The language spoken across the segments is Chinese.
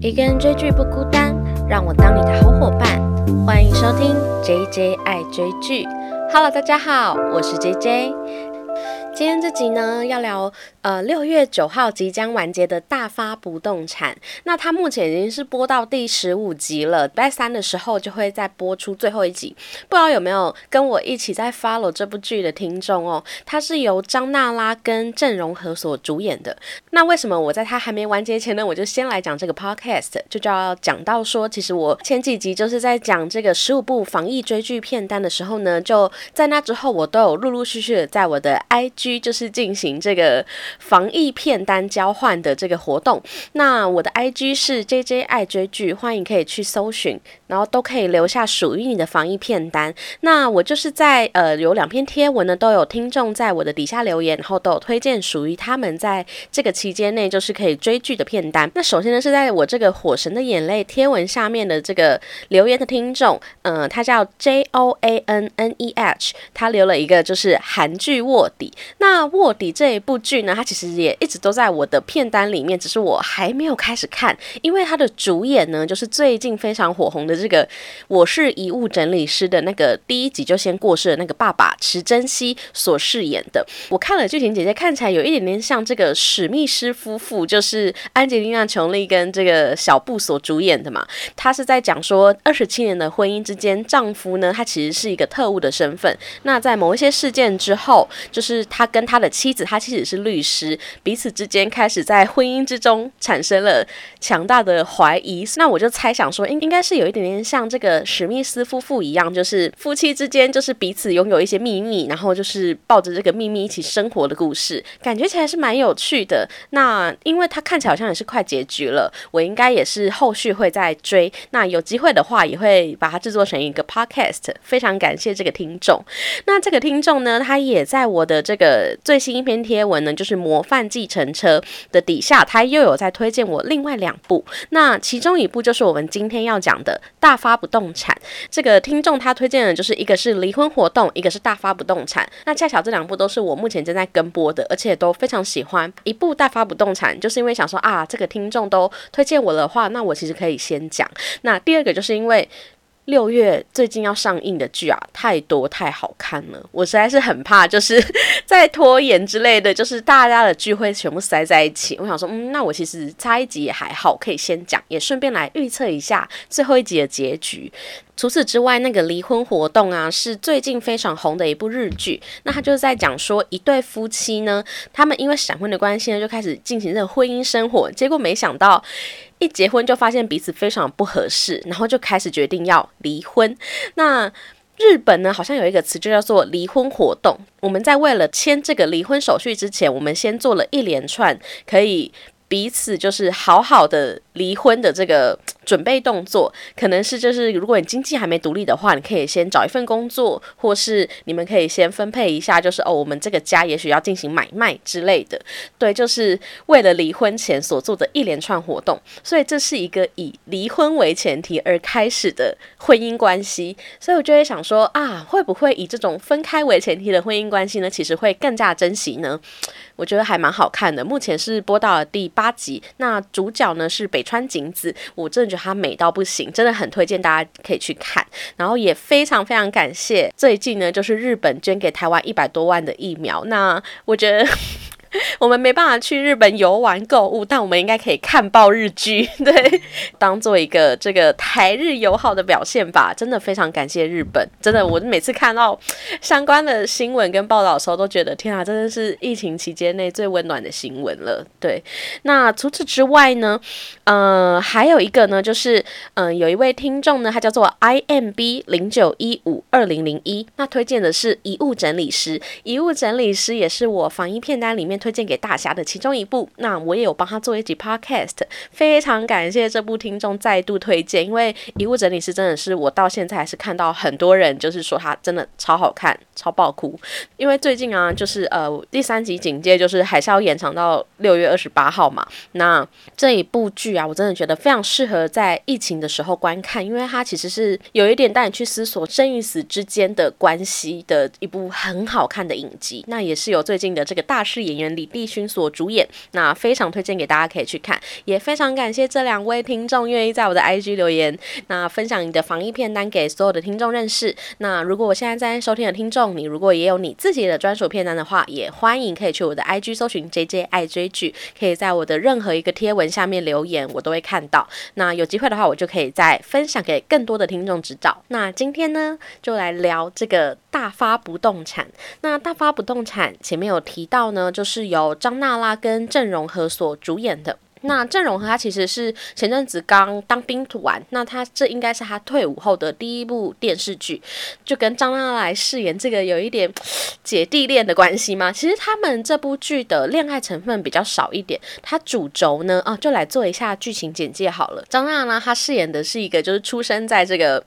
一个人追剧不孤单，让我当你的好伙伴。欢迎收听 JJ 爱追剧。Hello，大家好，我是 JJ。今天这集呢，要聊呃六月九号即将完结的大发不动产。那它目前已经是播到第十五集了，拜三的时候就会再播出最后一集。不知道有没有跟我一起在 follow 这部剧的听众哦？它是由张娜拉跟郑容和所主演的。那为什么我在它还没完结前呢，我就先来讲这个 podcast，就就要讲到说，其实我前几集就是在讲这个十五部防疫追剧片单的时候呢，就在那之后，我都有陆陆续续的在我的 IG。就是进行这个防疫片单交换的这个活动。那我的 IG 是 JJ 爱追剧，欢迎可以去搜寻，然后都可以留下属于你的防疫片单。那我就是在呃有两篇贴文呢，都有听众在我的底下留言，然后都有推荐属于他们在这个期间内就是可以追剧的片单。那首先呢是在我这个火神的眼泪贴文下面的这个留言的听众，嗯，他叫 J O A N N E H，他留了一个就是韩剧卧底。那卧底这一部剧呢，它其实也一直都在我的片单里面，只是我还没有开始看，因为它的主演呢，就是最近非常火红的这个《我是遗物整理师》的那个第一集就先过世的那个爸爸池珍熙所饰演的。我看了剧情姐姐，看起来有一点点像这个史密斯夫妇，就是安吉丽娜·琼丽跟这个小布所主演的嘛。他是在讲说，二十七年的婚姻之间，丈夫呢，他其实是一个特务的身份。那在某一些事件之后，就是他。跟他的妻子，他妻子是律师，彼此之间开始在婚姻之中产生了强大的怀疑。那我就猜想说，应应该是有一点点像这个史密斯夫妇一样，就是夫妻之间就是彼此拥有一些秘密，然后就是抱着这个秘密一起生活的故事，感觉起来是蛮有趣的。那因为它看起来好像也是快结局了，我应该也是后续会再追。那有机会的话，也会把它制作成一个 podcast。非常感谢这个听众。那这个听众呢，他也在我的这个。最新一篇贴文呢，就是《模范继承车》的底下，他又有在推荐我另外两部。那其中一部就是我们今天要讲的《大发不动产》。这个听众他推荐的就是一个是《离婚活动》，一个是《大发不动产》。那恰巧这两部都是我目前正在跟播的，而且都非常喜欢。一部《大发不动产》，就是因为想说啊，这个听众都推荐我的话，那我其实可以先讲。那第二个就是因为。六月最近要上映的剧啊，太多太好看了，我实在是很怕，就是 在拖延之类的，就是大家的聚会全部塞在一起。我想说，嗯，那我其实差一集也还好，可以先讲，也顺便来预测一下最后一集的结局。除此之外，那个离婚活动啊，是最近非常红的一部日剧。那他就是在讲说，一对夫妻呢，他们因为闪婚的关系呢，就开始进行这个婚姻生活。结果没想到，一结婚就发现彼此非常不合适，然后就开始决定要离婚。那日本呢，好像有一个词就叫做离婚活动。我们在为了签这个离婚手续之前，我们先做了一连串可以彼此就是好好的离婚的这个。准备动作可能是就是，如果你经济还没独立的话，你可以先找一份工作，或是你们可以先分配一下，就是哦，我们这个家也许要进行买卖之类的。对，就是为了离婚前所做的一连串活动，所以这是一个以离婚为前提而开始的婚姻关系。所以我就会想说啊，会不会以这种分开为前提的婚姻关系呢？其实会更加珍惜呢？我觉得还蛮好看的。目前是播到了第八集，那主角呢是北川景子，我真的觉得。她美到不行，真的很推荐大家可以去看。然后也非常非常感谢最近呢，就是日本捐给台湾一百多万的疫苗。那我觉得。我们没办法去日本游玩购物，但我们应该可以看爆日剧，对，当做一个这个台日友好的表现吧。真的非常感谢日本，真的，我每次看到相关的新闻跟报道的时候，都觉得天啊，真的是疫情期间内最温暖的新闻了。对，那除此之外呢，呃，还有一个呢，就是嗯，有一位听众呢，他叫做 I M B 零九一五二零零一，那推荐的是遗物整理师，遗物整理师也是我防疫片单里面。推荐给大侠的其中一部，那我也有帮他做一集 podcast，非常感谢这部听众再度推荐，因为《遗物整理师》真的是我到现在还是看到很多人就是说他真的超好看、超爆哭。因为最近啊，就是呃第三集警戒就是还是要延长到六月二十八号嘛，那这一部剧啊，我真的觉得非常适合在疫情的时候观看，因为它其实是有一点带你去思索生与死之间的关系的一部很好看的影集。那也是有最近的这个大势演员。李帝勋所主演，那非常推荐给大家可以去看，也非常感谢这两位听众愿意在我的 IG 留言，那分享你的防疫片单给所有的听众认识。那如果我现在在收听的听众，你如果也有你自己的专属片单的话，也欢迎可以去我的 IG 搜寻 JJ 爱追剧，可以在我的任何一个贴文下面留言，我都会看到。那有机会的话，我就可以再分享给更多的听众知道。那今天呢，就来聊这个大发不动产。那大发不动产前面有提到呢，就是由张娜拉跟郑容和所主演的。那郑容和他其实是前阵子刚当兵完，那他这应该是他退伍后的第一部电视剧，就跟张娜拉来饰演这个有一点姐弟恋的关系吗？其实他们这部剧的恋爱成分比较少一点，他主轴呢，啊，就来做一下剧情简介好了。张娜拉她饰演的是一个就是出生在这个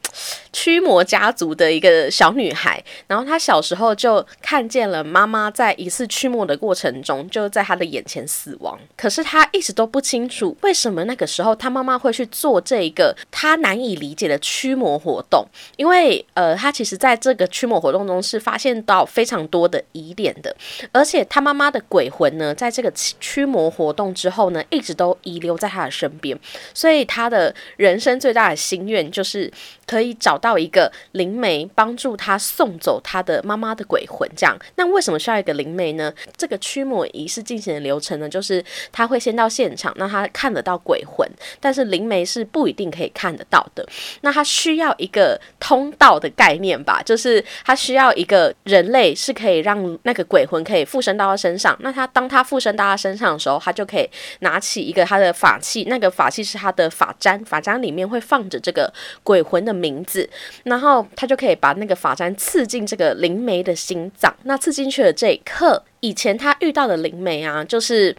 驱魔家族的一个小女孩，然后她小时候就看见了妈妈在一次驱魔的过程中就在她的眼前死亡，可是她一直都不。清楚为什么那个时候他妈妈会去做这一个他难以理解的驱魔活动？因为呃，他其实在这个驱魔活动中是发现到非常多的疑点的，而且他妈妈的鬼魂呢，在这个驱魔活动之后呢，一直都遗留在他的身边，所以他的人生最大的心愿就是可以找到一个灵媒，帮助他送走他的妈妈的鬼魂。这样，那为什么需要一个灵媒呢？这个驱魔仪式进行的流程呢，就是他会先到现场。那他看得到鬼魂，但是灵媒是不一定可以看得到的。那他需要一个通道的概念吧，就是他需要一个人类是可以让那个鬼魂可以附身到他身上。那他当他附身到他身上的时候，他就可以拿起一个他的法器，那个法器是他的法簪，法簪里面会放着这个鬼魂的名字，然后他就可以把那个法簪刺进这个灵媒的心脏。那刺进去的这一刻，以前他遇到的灵媒啊，就是。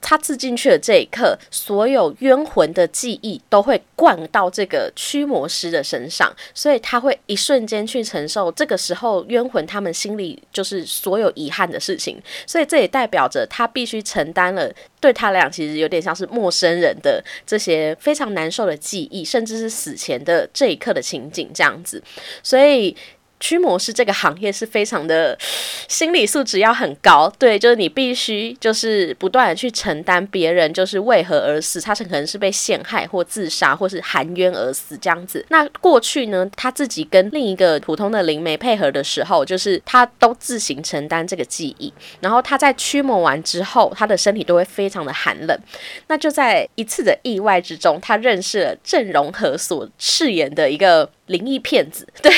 他刺进去的这一刻，所有冤魂的记忆都会灌到这个驱魔师的身上，所以他会一瞬间去承受这个时候冤魂他们心里就是所有遗憾的事情，所以这也代表着他必须承担了对他俩其实有点像是陌生人的这些非常难受的记忆，甚至是死前的这一刻的情景这样子，所以。驱魔师这个行业是非常的心理素质要很高，对，就是你必须就是不断的去承担别人就是为何而死，他是可能是被陷害或自杀或是含冤而死这样子。那过去呢，他自己跟另一个普通的灵媒配合的时候，就是他都自行承担这个记忆，然后他在驱魔完之后，他的身体都会非常的寒冷。那就在一次的意外之中，他认识了郑容和所饰演的一个。灵异骗子，对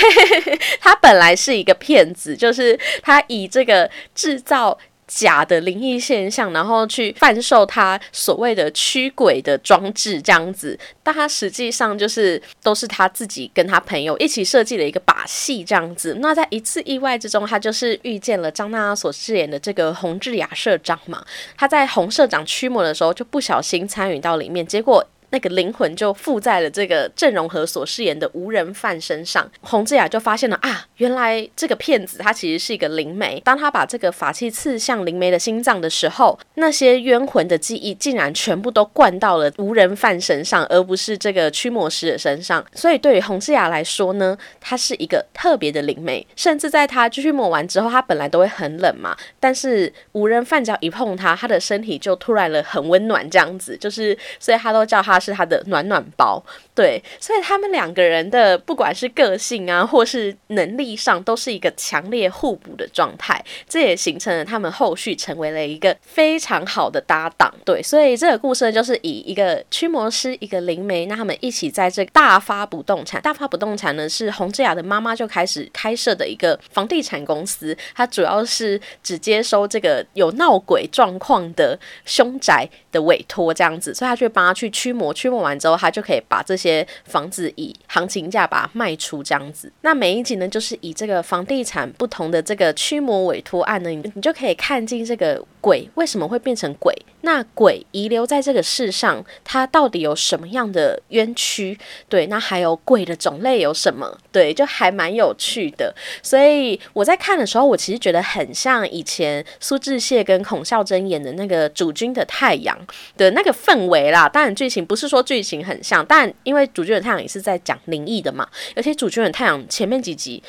他本来是一个骗子，就是他以这个制造假的灵异现象，然后去贩售他所谓的驱鬼的装置这样子，但他实际上就是都是他自己跟他朋友一起设计了一个把戏这样子。那在一次意外之中，他就是遇见了张娜拉所饰演的这个洪志雅社长嘛，他在洪社长驱魔的时候就不小心参与到里面，结果。那个灵魂就附在了这个郑容和所饰演的无人犯身上，洪志雅就发现了啊，原来这个骗子他其实是一个灵媒。当他把这个法器刺向灵媒的心脏的时候，那些冤魂的记忆竟然全部都灌到了无人犯身上，而不是这个驱魔师的身上。所以对于洪志雅来说呢，他是一个特别的灵媒，甚至在他继续抹完之后，他本来都会很冷嘛，但是无人犯只要一碰他，他的身体就突然了很温暖，这样子就是，所以他都叫他。是他的暖暖包，对，所以他们两个人的不管是个性啊，或是能力上，都是一个强烈互补的状态，这也形成了他们后续成为了一个非常好的搭档，对，所以这个故事就是以一个驱魔师，一个灵媒，那他们一起在这大发不动产，大发不动产呢是洪志雅的妈妈就开始开设的一个房地产公司，它主要是只接收这个有闹鬼状况的凶宅的委托这样子，所以他就帮他去驱魔。驱魔完之后，他就可以把这些房子以行情价把它卖出，这样子。那每一集呢，就是以这个房地产不同的这个驱魔委托案呢，你你就可以看进这个鬼为什么会变成鬼。那鬼遗留在这个世上，它到底有什么样的冤屈？对，那还有鬼的种类有什么？对，就还蛮有趣的。所以我在看的时候，我其实觉得很像以前苏志燮跟孔孝真演的那个《主君的太阳》的那个氛围啦。当然剧情不是说剧情很像，但因为《主君的太阳》也是在讲灵异的嘛，而且《主君的太阳》前面几集。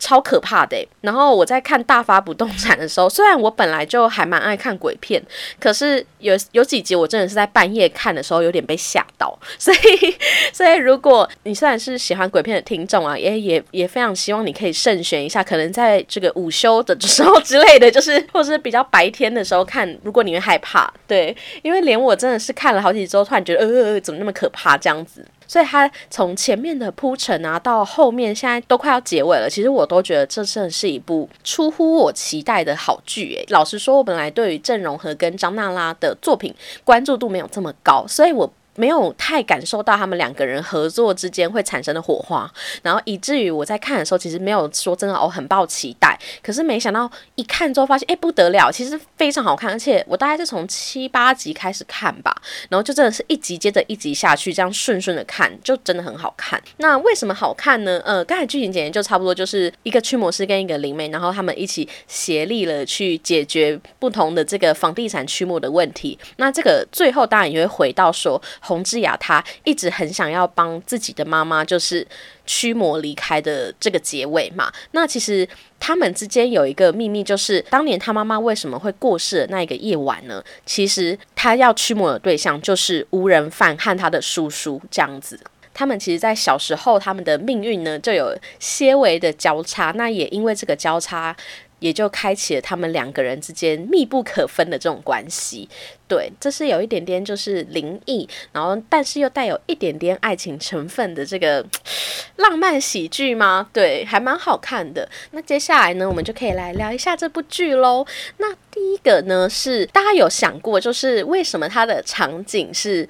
超可怕的。然后我在看大发不动产的时候，虽然我本来就还蛮爱看鬼片，可是有有几集我真的是在半夜看的时候有点被吓到。所以，所以如果你虽然是喜欢鬼片的听众啊，也也也非常希望你可以慎选一下，可能在这个午休的时候之类的，就是或者是比较白天的时候看，如果你会害怕，对，因为连我真的是看了好几周，突然觉得呃，怎么那么可怕这样子。所以它从前面的铺陈啊，到后面现在都快要结尾了，其实我都觉得这真的是一部出乎我期待的好剧诶。老实说，我本来对于郑容和跟张娜拉的作品关注度没有这么高，所以我。没有太感受到他们两个人合作之间会产生的火花，然后以至于我在看的时候，其实没有说真的哦很抱期待。可是没想到一看之后发现，哎不得了，其实非常好看，而且我大概是从七八集开始看吧，然后就真的是一集接着一集下去，这样顺顺的看，就真的很好看。那为什么好看呢？呃，刚才剧情简介就差不多就是一个驱魔师跟一个灵媒，然后他们一起协力了去解决不同的这个房地产驱魔的问题。那这个最后当然也会回到说。洪志雅她一直很想要帮自己的妈妈，就是驱魔离开的这个结尾嘛。那其实他们之间有一个秘密，就是当年他妈妈为什么会过世的那一个夜晚呢？其实他要驱魔的对象就是无人犯和他的叔叔这样子。他们其实，在小时候，他们的命运呢就有些微的交叉。那也因为这个交叉。也就开启了他们两个人之间密不可分的这种关系，对，这是有一点点就是灵异，然后但是又带有一点点爱情成分的这个 浪漫喜剧吗？对，还蛮好看的。那接下来呢，我们就可以来聊一下这部剧喽。那第一个呢，是大家有想过，就是为什么它的场景是？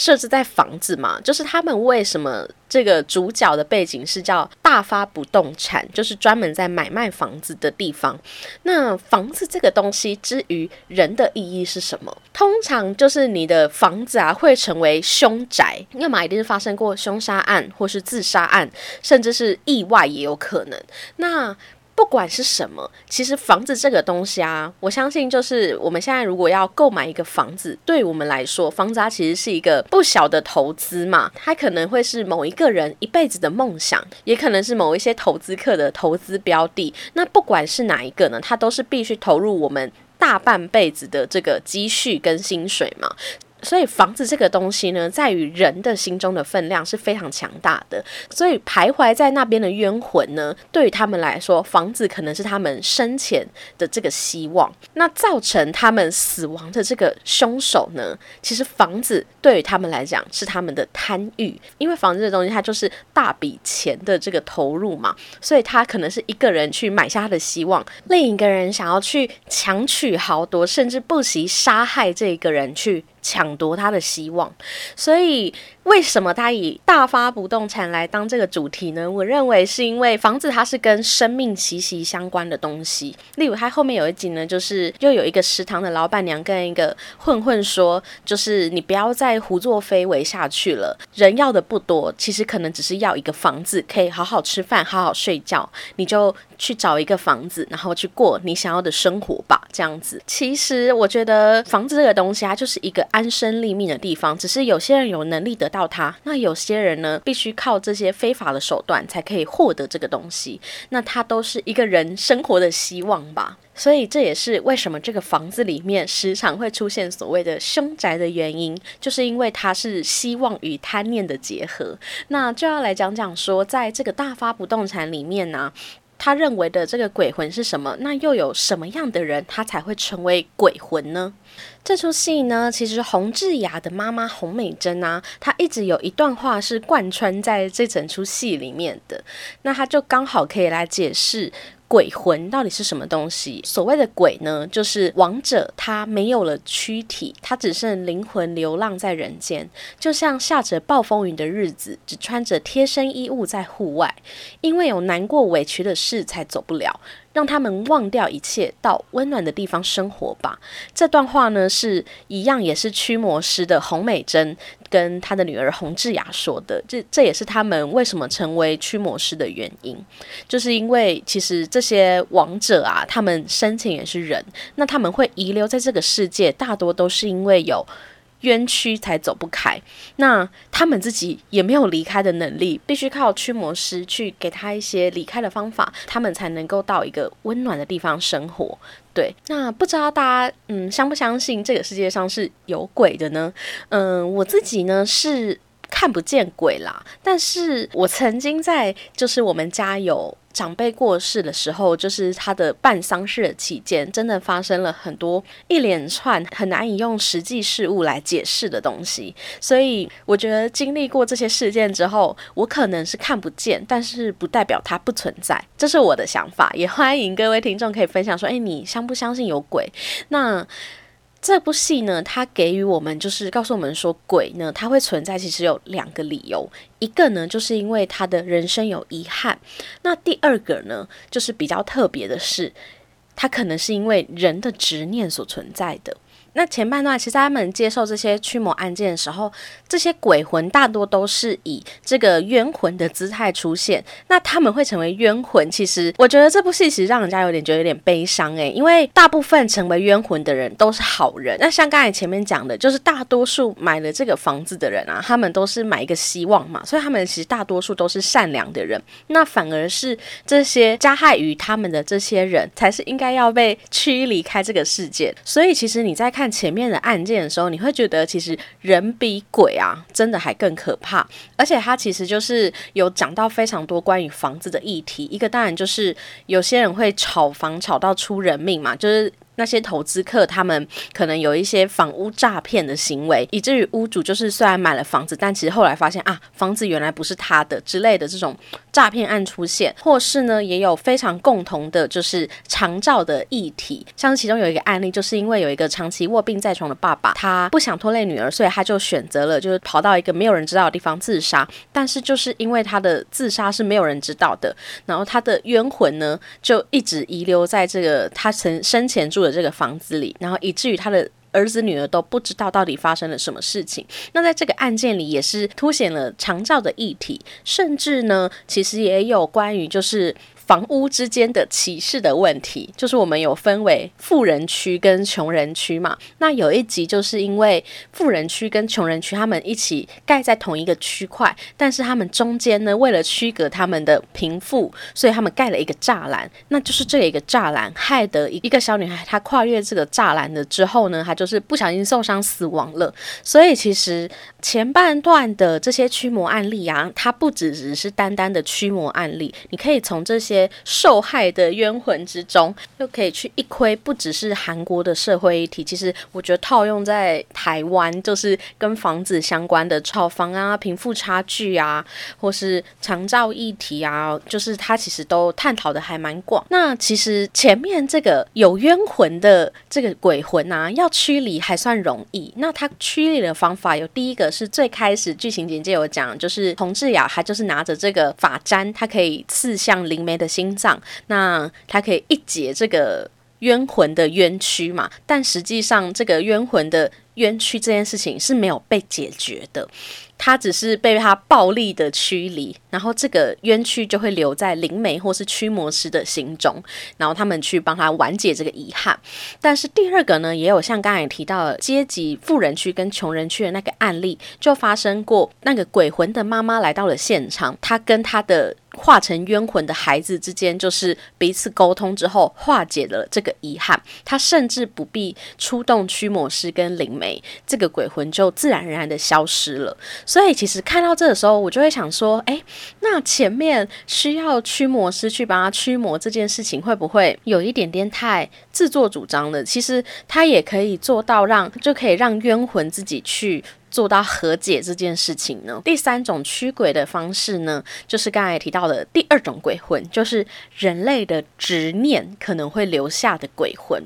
设置在房子嘛，就是他们为什么这个主角的背景是叫大发不动产，就是专门在买卖房子的地方。那房子这个东西之于人的意义是什么？通常就是你的房子啊会成为凶宅，要么一定是发生过凶杀案，或是自杀案，甚至是意外也有可能。那不管是什么，其实房子这个东西啊，我相信就是我们现在如果要购买一个房子，对我们来说，房子它其实是一个不小的投资嘛。它可能会是某一个人一辈子的梦想，也可能是某一些投资客的投资标的。那不管是哪一个呢，它都是必须投入我们大半辈子的这个积蓄跟薪水嘛。所以房子这个东西呢，在于人的心中的分量是非常强大的。所以徘徊在那边的冤魂呢，对于他们来说，房子可能是他们生前的这个希望。那造成他们死亡的这个凶手呢，其实房子对于他们来讲是他们的贪欲，因为房子这东西它就是大笔钱的这个投入嘛，所以他可能是一个人去买下他的希望，另一个人想要去强取豪夺，甚至不惜杀害这一个人去。抢夺他的希望，所以。为什么他以大发不动产来当这个主题呢？我认为是因为房子它是跟生命息息相关的东西。例如，他后面有一集呢，就是又有一个食堂的老板娘跟一个混混说，就是你不要再胡作非为下去了。人要的不多，其实可能只是要一个房子，可以好好吃饭、好好睡觉。你就去找一个房子，然后去过你想要的生活吧。这样子，其实我觉得房子这个东西，它就是一个安身立命的地方。只是有些人有能力得。到他，那有些人呢，必须靠这些非法的手段才可以获得这个东西。那他都是一个人生活的希望吧。所以这也是为什么这个房子里面时常会出现所谓的凶宅的原因，就是因为它是希望与贪念的结合。那就要来讲讲说，在这个大发不动产里面呢，他认为的这个鬼魂是什么？那又有什么样的人他才会成为鬼魂呢？这出戏呢，其实洪智雅的妈妈洪美珍啊，她一直有一段话是贯穿在这整出戏里面的，那她就刚好可以来解释。鬼魂到底是什么东西？所谓的鬼呢，就是亡者，他没有了躯体，他只剩灵魂流浪在人间，就像下着暴风雨的日子，只穿着贴身衣物在户外，因为有难过委屈的事才走不了。让他们忘掉一切，到温暖的地方生活吧。这段话呢，是一样，也是驱魔师的洪美珍跟他的女儿洪志雅说的。这这也是他们为什么成为驱魔师的原因，就是因为其实这些亡者啊，他们生前也是人，那他们会遗留在这个世界，大多都是因为有冤屈才走不开。那他们自己也没有离开的能力，必须靠驱魔师去给他一些离开的方法，他们才能够到一个温暖的地方生活。对，那不知道大家嗯相不相信这个世界上是有鬼的呢？嗯，我自己呢是看不见鬼啦，但是我曾经在就是我们家有。长辈过世的时候，就是他的办丧事的期间，真的发生了很多一连串很难以用实际事物来解释的东西。所以，我觉得经历过这些事件之后，我可能是看不见，但是不代表它不存在。这是我的想法，也欢迎各位听众可以分享说：“诶，你相不相信有鬼？”那。这部戏呢，它给予我们就是告诉我们说，鬼呢它会存在，其实有两个理由。一个呢，就是因为他的人生有遗憾；那第二个呢，就是比较特别的是，它可能是因为人的执念所存在的。那前半段，其实他们接受这些驱魔案件的时候，这些鬼魂大多都是以这个冤魂的姿态出现。那他们会成为冤魂，其实我觉得这部戏其实让人家有点觉得有点悲伤诶，因为大部分成为冤魂的人都是好人。那像刚才前面讲的，就是大多数买了这个房子的人啊，他们都是买一个希望嘛，所以他们其实大多数都是善良的人。那反而是这些加害于他们的这些人，才是应该要被驱离开这个世界。所以其实你在看。看前面的案件的时候，你会觉得其实人比鬼啊，真的还更可怕。而且他其实就是有讲到非常多关于房子的议题。一个当然就是有些人会炒房炒到出人命嘛，就是。那些投资客，他们可能有一些房屋诈骗的行为，以至于屋主就是虽然买了房子，但其实后来发现啊，房子原来不是他的之类的这种诈骗案出现，或是呢，也有非常共同的，就是长照的议题。像其中有一个案例，就是因为有一个长期卧病在床的爸爸，他不想拖累女儿，所以他就选择了就是跑到一个没有人知道的地方自杀。但是就是因为他的自杀是没有人知道的，然后他的冤魂呢，就一直遗留在这个他曾生前住的。这个房子里，然后以至于他的儿子女儿都不知道到底发生了什么事情。那在这个案件里，也是凸显了长照的议题，甚至呢，其实也有关于就是。房屋之间的歧视的问题，就是我们有分为富人区跟穷人区嘛。那有一集就是因为富人区跟穷人区他们一起盖在同一个区块，但是他们中间呢，为了区隔他们的贫富，所以他们盖了一个栅栏。那就是这一个栅栏害得一个小女孩，她跨越这个栅栏的之后呢，她就是不小心受伤死亡了。所以其实前半段的这些驱魔案例啊，它不只只是单单的驱魔案例，你可以从这些。受害的冤魂之中，又可以去一窥，不只是韩国的社会议题，其实我觉得套用在台湾，就是跟房子相关的炒房啊、贫富差距啊，或是长照议题啊，就是它其实都探讨的还蛮广。那其实前面这个有冤魂的这个鬼魂啊，要驱离还算容易。那它驱离的方法有第一个是最开始剧情简介有讲，就是洪志雅，他就是拿着这个法簪，他可以刺向灵媒的。心脏，那它可以一解这个冤魂的冤屈嘛？但实际上，这个冤魂的冤屈这件事情是没有被解决的。他只是被他暴力的驱离，然后这个冤屈就会留在灵媒或是驱魔师的心中，然后他们去帮他完结这个遗憾。但是第二个呢，也有像刚才提到的阶级富人区跟穷人区的那个案例，就发生过那个鬼魂的妈妈来到了现场，他跟他的。化成冤魂的孩子之间，就是彼此沟通之后化解了这个遗憾。他甚至不必出动驱魔师跟灵媒，这个鬼魂就自然而然的消失了。所以，其实看到这的时候，我就会想说：，诶，那前面需要驱魔师去帮他驱魔这件事情，会不会有一点点太自作主张了？其实他也可以做到，让就可以让冤魂自己去。做到和解这件事情呢？第三种驱鬼的方式呢，就是刚才提到的第二种鬼魂，就是人类的执念可能会留下的鬼魂。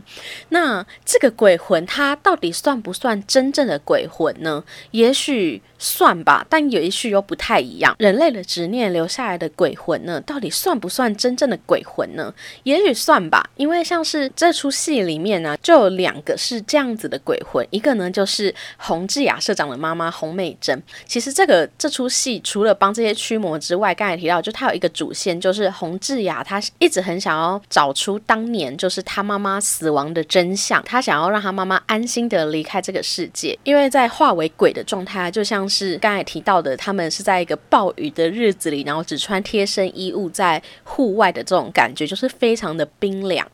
那这个鬼魂它到底算不算真正的鬼魂呢？也许。算吧，但也许又不太一样。人类的执念留下来的鬼魂呢，到底算不算真正的鬼魂呢？也许算吧，因为像是这出戏里面呢，就有两个是这样子的鬼魂，一个呢就是洪志雅社长的妈妈洪美珍。其实这个这出戏除了帮这些驱魔之外，刚才提到就他有一个主线，就是洪志雅她一直很想要找出当年就是她妈妈死亡的真相，她想要让她妈妈安心的离开这个世界，因为在化为鬼的状态，就像是刚才提到的，他们是在一个暴雨的日子里，然后只穿贴身衣物在户外的这种感觉，就是非常的冰凉。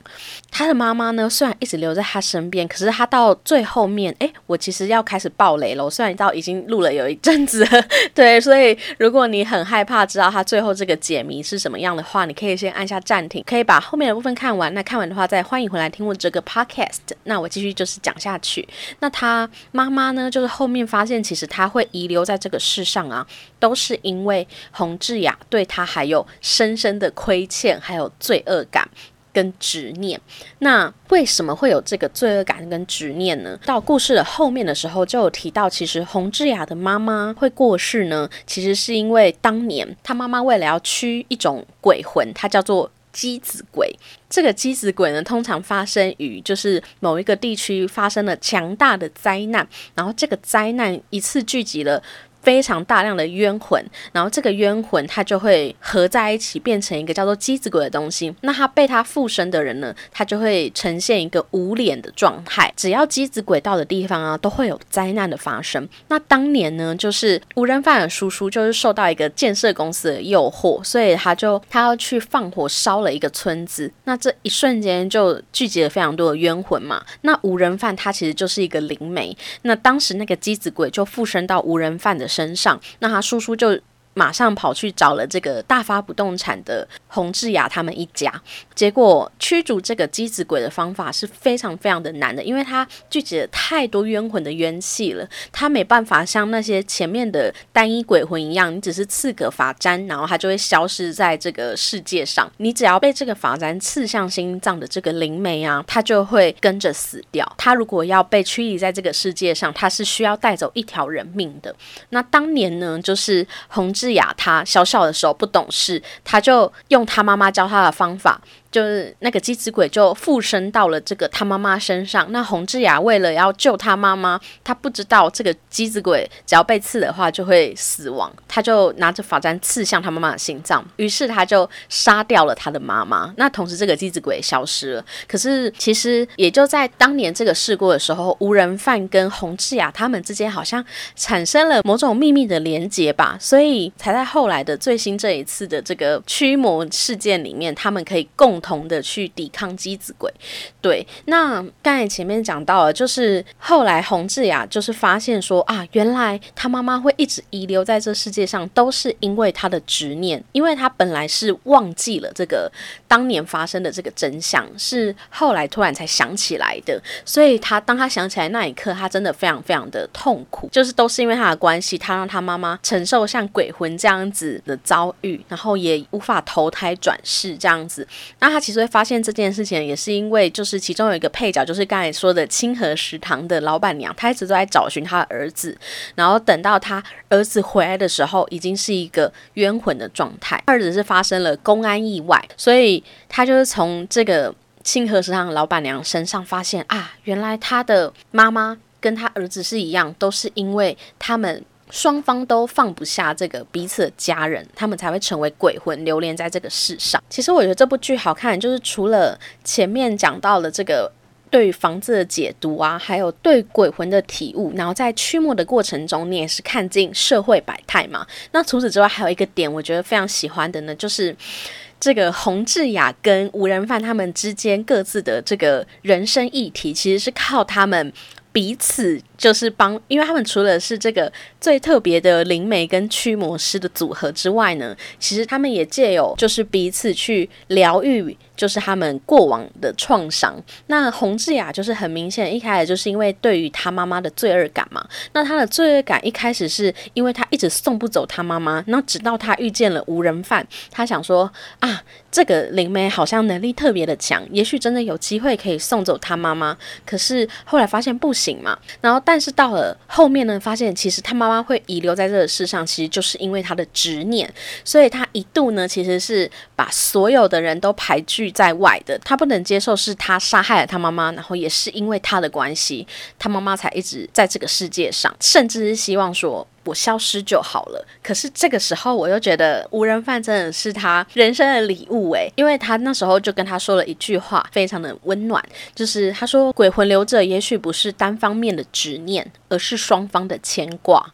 他的妈妈呢，虽然一直留在他身边，可是他到最后面，哎，我其实要开始爆雷了。我虽然到已经录了有一阵子，对，所以如果你很害怕知道他最后这个解谜是什么样的话，你可以先按下暂停，可以把后面的部分看完。那看完的话，再欢迎回来听我这个 podcast。那我继续就是讲下去。那他妈妈呢，就是后面发现，其实他会遗留在这个世上啊，都是因为洪志雅对他还有深深的亏欠，还有罪恶感。跟执念，那为什么会有这个罪恶感跟执念呢？到故事的后面的时候，就有提到，其实洪志雅的妈妈会过世呢，其实是因为当年他妈妈为了要驱一种鬼魂，它叫做鸡子鬼。这个鸡子鬼呢，通常发生于就是某一个地区发生了强大的灾难，然后这个灾难一次聚集了。非常大量的冤魂，然后这个冤魂它就会合在一起，变成一个叫做鸡子鬼的东西。那他被他附身的人呢，他就会呈现一个无脸的状态。只要鸡子鬼到的地方啊，都会有灾难的发生。那当年呢，就是无人犯的叔叔就是受到一个建设公司的诱惑，所以他就他要去放火烧了一个村子。那这一瞬间就聚集了非常多的冤魂嘛。那无人犯他其实就是一个灵媒。那当时那个鸡子鬼就附身到无人犯的。身上，那他叔叔就。马上跑去找了这个大发不动产的洪志雅他们一家，结果驱逐这个机子鬼的方法是非常非常的难的，因为他聚集了太多冤魂的冤气了，他没办法像那些前面的单一鬼魂一样，你只是刺个法簪，然后他就会消失在这个世界上。你只要被这个法簪刺向心脏的这个灵媒啊，他就会跟着死掉。他如果要被驱离在这个世界上，他是需要带走一条人命的。那当年呢，就是洪志。雅，他小小的时候不懂事，他就用他妈妈教他的方法。就是那个机子鬼就附身到了这个他妈妈身上。那洪志雅为了要救他妈妈，他不知道这个机子鬼只要被刺的话就会死亡，他就拿着法簪刺向他妈妈的心脏，于是他就杀掉了他的妈妈。那同时这个机子鬼消失了。可是其实也就在当年这个事故的时候，无人犯跟洪志雅他们之间好像产生了某种秘密的连结吧，所以才在后来的最新这一次的这个驱魔事件里面，他们可以共。同的去抵抗机子鬼，对。那刚才前面讲到了，就是后来洪志雅就是发现说啊，原来他妈妈会一直遗留在这世界上，都是因为他的执念，因为他本来是忘记了这个当年发生的这个真相，是后来突然才想起来的。所以他当他想起来那一刻，他真的非常非常的痛苦，就是都是因为他的关系，他让他妈妈承受像鬼魂这样子的遭遇，然后也无法投胎转世这样子。那他其实会发现这件事情，也是因为就是其中有一个配角，就是刚才说的清河食堂的老板娘，她一直都在找寻她的儿子，然后等到她儿子回来的时候，已经是一个冤魂的状态。儿子是发生了公安意外，所以他就是从这个清河食堂老板娘身上发现啊，原来他的妈妈跟他儿子是一样，都是因为他们。双方都放不下这个彼此的家人，他们才会成为鬼魂，流连在这个世上。其实我觉得这部剧好看，就是除了前面讲到的这个对房子的解读啊，还有对鬼魂的体悟，然后在驱魔的过程中，你也是看尽社会百态嘛。那除此之外，还有一个点，我觉得非常喜欢的呢，就是这个洪志雅跟吴仁范他们之间各自的这个人生议题，其实是靠他们彼此。就是帮，因为他们除了是这个最特别的灵媒跟驱魔师的组合之外呢，其实他们也借有就是彼此去疗愈，就是他们过往的创伤。那洪志雅就是很明显，一开始就是因为对于他妈妈的罪恶感嘛。那他的罪恶感一开始是因为他一直送不走他妈妈，那直到他遇见了无人犯，他想说啊，这个灵媒好像能力特别的强，也许真的有机会可以送走他妈妈。可是后来发现不。行嘛。然后，但是到了后面呢，发现其实他妈妈会遗留在这个世上，其实就是因为他的执念，所以他一度呢，其实是把所有的人都排拒在外的。他不能接受是他杀害了他妈妈，然后也是因为他的关系，他妈妈才一直在这个世界上，甚至是希望说。我消失就好了。可是这个时候，我又觉得无人犯真的是他人生的礼物诶，因为他那时候就跟他说了一句话，非常的温暖，就是他说：“鬼魂留着，也许不是单方面的执念，而是双方的牵挂。”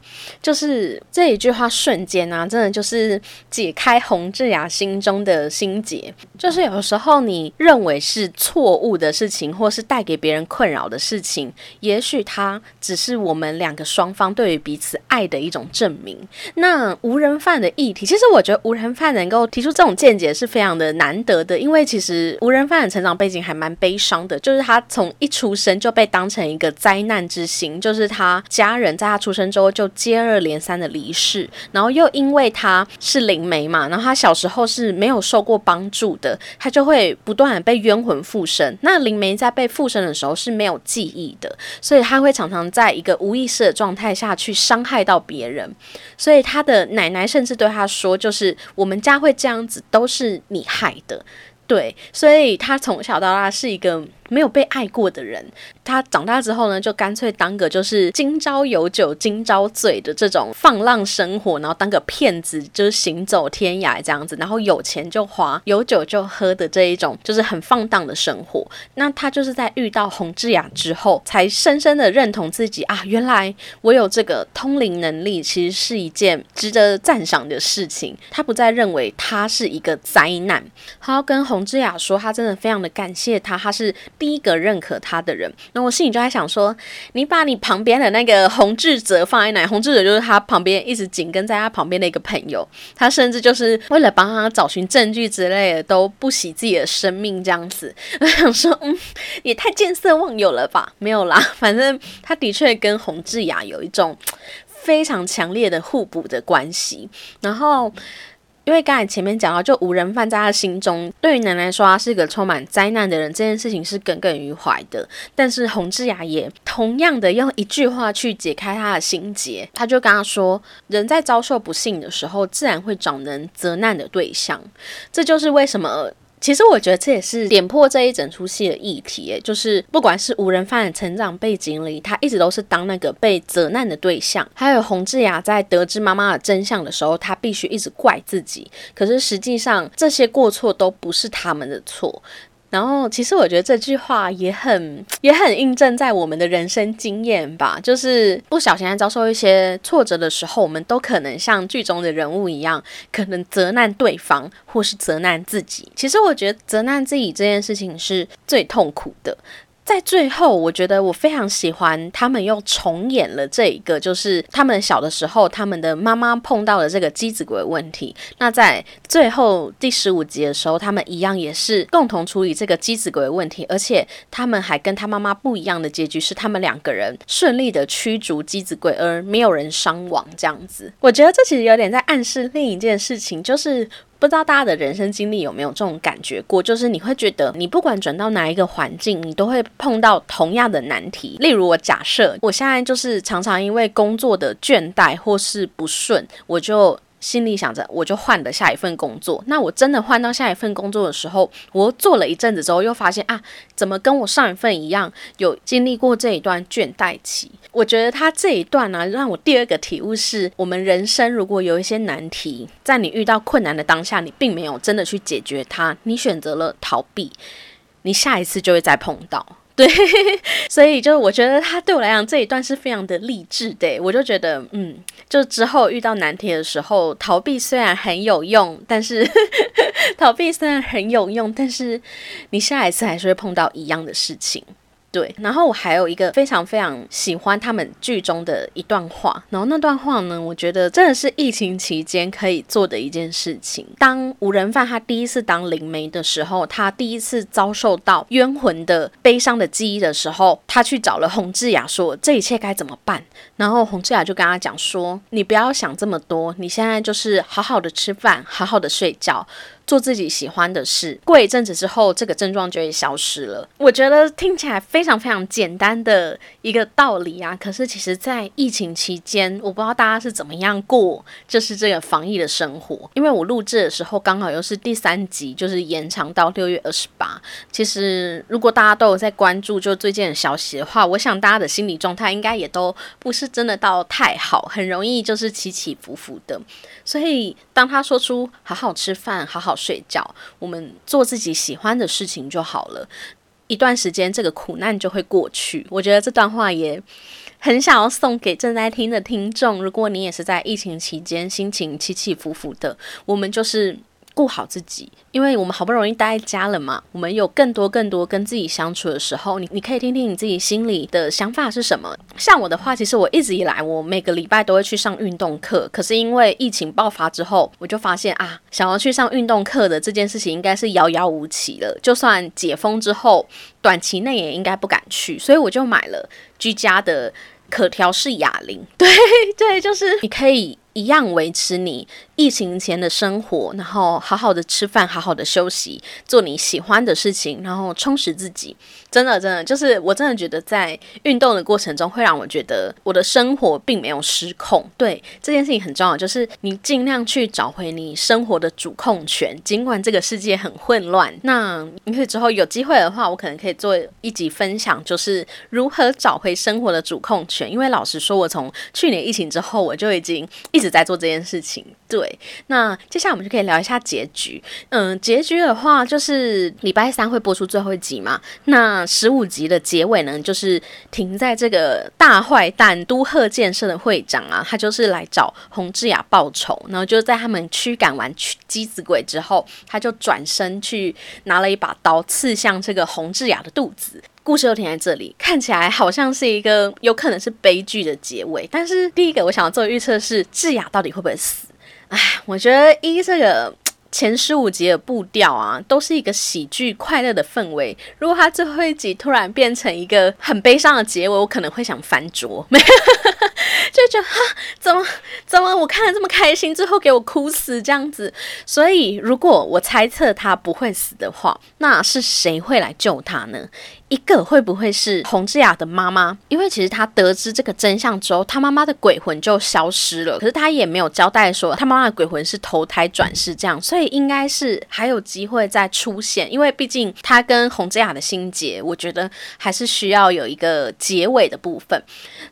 就是这一句话瞬间啊，真的就是解开洪志雅心中的心结。就是有时候你认为是错误的事情，或是带给别人困扰的事情，也许它只是我们两个双方对于彼此爱的。一种证明。那无人犯的议题，其实我觉得无人犯能够提出这种见解是非常的难得的，因为其实无人犯的成长背景还蛮悲伤的，就是他从一出生就被当成一个灾难之星，就是他家人在他出生之后就接二连三的离世，然后又因为他是灵媒嘛，然后他小时候是没有受过帮助的，他就会不断的被冤魂附身。那灵媒在被附身的时候是没有记忆的，所以他会常常在一个无意识的状态下去伤害到。别人，所以他的奶奶甚至对他说：“就是我们家会这样子，都是你害的。”对，所以他从小到大是一个。没有被爱过的人，他长大之后呢，就干脆当个就是今朝有酒今朝醉的这种放浪生活，然后当个骗子，就是行走天涯这样子，然后有钱就花，有酒就喝的这一种，就是很放荡的生活。那他就是在遇到洪志雅之后，才深深的认同自己啊，原来我有这个通灵能力，其实是一件值得赞赏的事情。他不再认为他是一个灾难，他要跟洪志雅说，他真的非常的感谢他，他是。第一个认可他的人，那我心里就在想说，你把你旁边的那个洪志泽放在哪？洪志哲就是他旁边一直紧跟在他旁边的一个朋友，他甚至就是为了帮他找寻证据之类的，都不惜自己的生命这样子。我想说，嗯，也太见色忘友了吧？没有啦，反正他的确跟洪志雅有一种非常强烈的互补的关系，然后。因为刚才前面讲到，就无人犯在他心中，对于奶奶说他是个充满灾难的人，这件事情是耿耿于怀的。但是洪志雅也同样的用一句话去解开他的心结，他就跟他说：人在遭受不幸的时候，自然会找能责难的对象。这就是为什么。其实我觉得这也是点破这一整出戏的议题，就是不管是无人犯的成长背景里，他一直都是当那个被责难的对象；还有洪志雅在得知妈妈的真相的时候，他必须一直怪自己。可是实际上，这些过错都不是他们的错。然后，其实我觉得这句话也很也很印证在我们的人生经验吧。就是不小心在遭受一些挫折的时候，我们都可能像剧中的人物一样，可能责难对方，或是责难自己。其实我觉得责难自己这件事情是最痛苦的。在最后，我觉得我非常喜欢他们又重演了这一个，就是他们小的时候，他们的妈妈碰到了这个机子鬼问题。那在最后第十五集的时候，他们一样也是共同处理这个机子鬼问题，而且他们还跟他妈妈不一样的结局，是他们两个人顺利的驱逐机子鬼，而没有人伤亡。这样子，我觉得这其实有点在暗示另一件事情，就是。不知道大家的人生经历有没有这种感觉过？就是你会觉得，你不管转到哪一个环境，你都会碰到同样的难题。例如，我假设我现在就是常常因为工作的倦怠或是不顺，我就。心里想着，我就换了下一份工作。那我真的换到下一份工作的时候，我做了一阵子之后，又发现啊，怎么跟我上一份一样，有经历过这一段倦怠期？我觉得他这一段呢，让我第二个体悟是：我们人生如果有一些难题，在你遇到困难的当下，你并没有真的去解决它，你选择了逃避，你下一次就会再碰到。对，所以就是我觉得他对我来讲这一段是非常的励志的。我就觉得，嗯，就之后遇到难题的时候，逃避虽然很有用，但是 逃避虽然很有用，但是你下一次还是会碰到一样的事情。对，然后我还有一个非常非常喜欢他们剧中的一段话，然后那段话呢，我觉得真的是疫情期间可以做的一件事情。当无人犯他第一次当灵媒的时候，他第一次遭受到冤魂的悲伤的记忆的时候，他去找了洪志雅说这一切该怎么办，然后洪志雅就跟他讲说，你不要想这么多，你现在就是好好的吃饭，好好的睡觉。做自己喜欢的事，过一阵子之后，这个症状就会消失了。我觉得听起来非常非常简单的一个道理啊。可是其实，在疫情期间，我不知道大家是怎么样过，就是这个防疫的生活。因为我录制的时候刚好又是第三集，就是延长到六月二十八。其实如果大家都有在关注就最近的消息的话，我想大家的心理状态应该也都不是真的到太好，很容易就是起起伏伏的。所以当他说出“好好吃饭，好好睡觉，我们做自己喜欢的事情就好了”，一段时间这个苦难就会过去。我觉得这段话也很想要送给正在听的听众。如果你也是在疫情期间心情起起伏伏的，我们就是。顾好自己，因为我们好不容易待在家了嘛，我们有更多更多跟自己相处的时候，你你可以听听你自己心里的想法是什么。像我的话，其实我一直以来，我每个礼拜都会去上运动课，可是因为疫情爆发之后，我就发现啊，想要去上运动课的这件事情应该是遥遥无期了。就算解封之后，短期内也应该不敢去，所以我就买了居家的可调式哑铃。对对，就是你可以一样维持你。疫情前的生活，然后好好的吃饭，好好的休息，做你喜欢的事情，然后充实自己。真的，真的，就是我真的觉得在运动的过程中，会让我觉得我的生活并没有失控。对这件事情很重要，就是你尽量去找回你生活的主控权。尽管这个世界很混乱，那因为之后有机会的话，我可能可以做一集分享，就是如何找回生活的主控权。因为老实说，我从去年疫情之后，我就已经一直在做这件事情。对。那接下来我们就可以聊一下结局。嗯，结局的话就是礼拜三会播出最后一集嘛。那十五集的结尾呢，就是停在这个大坏蛋都贺建设的会长啊，他就是来找洪志雅报仇，然后就在他们驱赶完机子鬼之后，他就转身去拿了一把刀刺向这个洪志雅的肚子。故事又停在这里，看起来好像是一个有可能是悲剧的结尾。但是第一个我想要做的预测是，智雅到底会不会死？哎，我觉得一这个前十五集的步调啊，都是一个喜剧快乐的氛围。如果他最后一集突然变成一个很悲伤的结尾，我可能会想翻桌，没 有就觉得哈，怎么怎么我看的这么开心，最后给我哭死这样子。所以如果我猜测他不会死的话，那是谁会来救他呢？一个会不会是洪志雅的妈妈？因为其实他得知这个真相之后，他妈妈的鬼魂就消失了。可是他也没有交代说他妈妈的鬼魂是投胎转世这样，所以应该是还有机会再出现。因为毕竟他跟洪志雅的心结，我觉得还是需要有一个结尾的部分。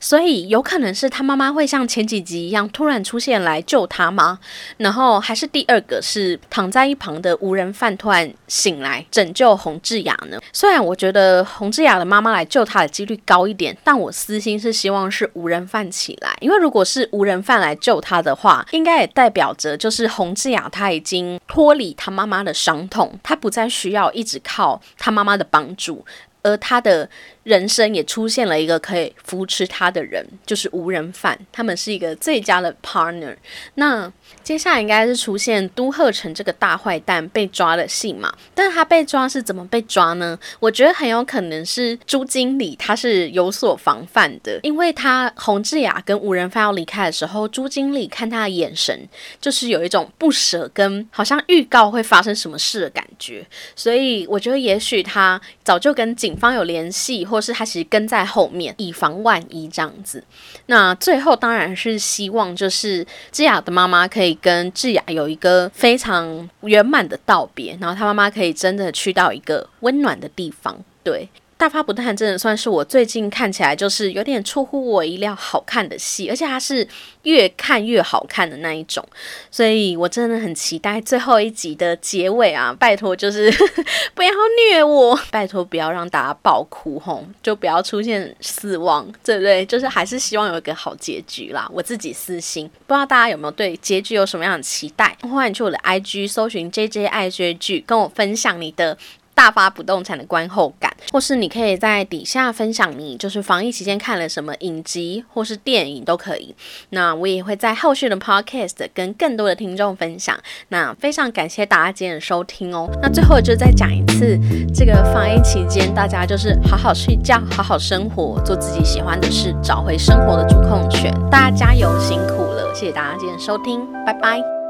所以有可能是他妈妈会像前几集一样突然出现来救他吗？然后还是第二个是躺在一旁的无人犯突然醒来拯救洪志雅呢？虽然我觉得。洪志雅的妈妈来救他的几率高一点，但我私心是希望是无人犯起来，因为如果是无人犯来救他的话，应该也代表着就是洪志雅他已经脱离他妈妈的伤痛，他不再需要一直靠他妈妈的帮助，而他的。人生也出现了一个可以扶持他的人，就是无人犯。他们是一个最佳的 partner。那接下来应该是出现都鹤城这个大坏蛋被抓的戏嘛？但是他被抓是怎么被抓呢？我觉得很有可能是朱经理他是有所防范的，因为他洪志雅跟无人犯要离开的时候，朱经理看他的眼神就是有一种不舍跟好像预告会发生什么事的感觉，所以我觉得也许他早就跟警方有联系。或是他其实跟在后面，以防万一这样子。那最后当然是希望，就是智雅的妈妈可以跟智雅有一个非常圆满的道别，然后他妈妈可以真的去到一个温暖的地方。对。大发不谈真的算是我最近看起来就是有点出乎我意料好看的戏，而且它是越看越好看的那一种，所以我真的很期待最后一集的结尾啊！拜托，就是 不要虐我，拜托不要让大家爆哭吼，就不要出现死亡，对不对？就是还是希望有一个好结局啦。我自己私心，不知道大家有没有对结局有什么样的期待？欢迎去我的 IG 搜寻 JJ 爱追剧，跟我分享你的。大发不动产的观后感，或是你可以在底下分享你就是防疫期间看了什么影集或是电影都可以。那我也会在后续的 podcast 跟更多的听众分享。那非常感谢大家今天的收听哦。那最后就再讲一次，这个防疫期间大家就是好好睡觉，好好生活，做自己喜欢的事，找回生活的主控权。大家加油，辛苦了，谢谢大家今天的收听，拜拜。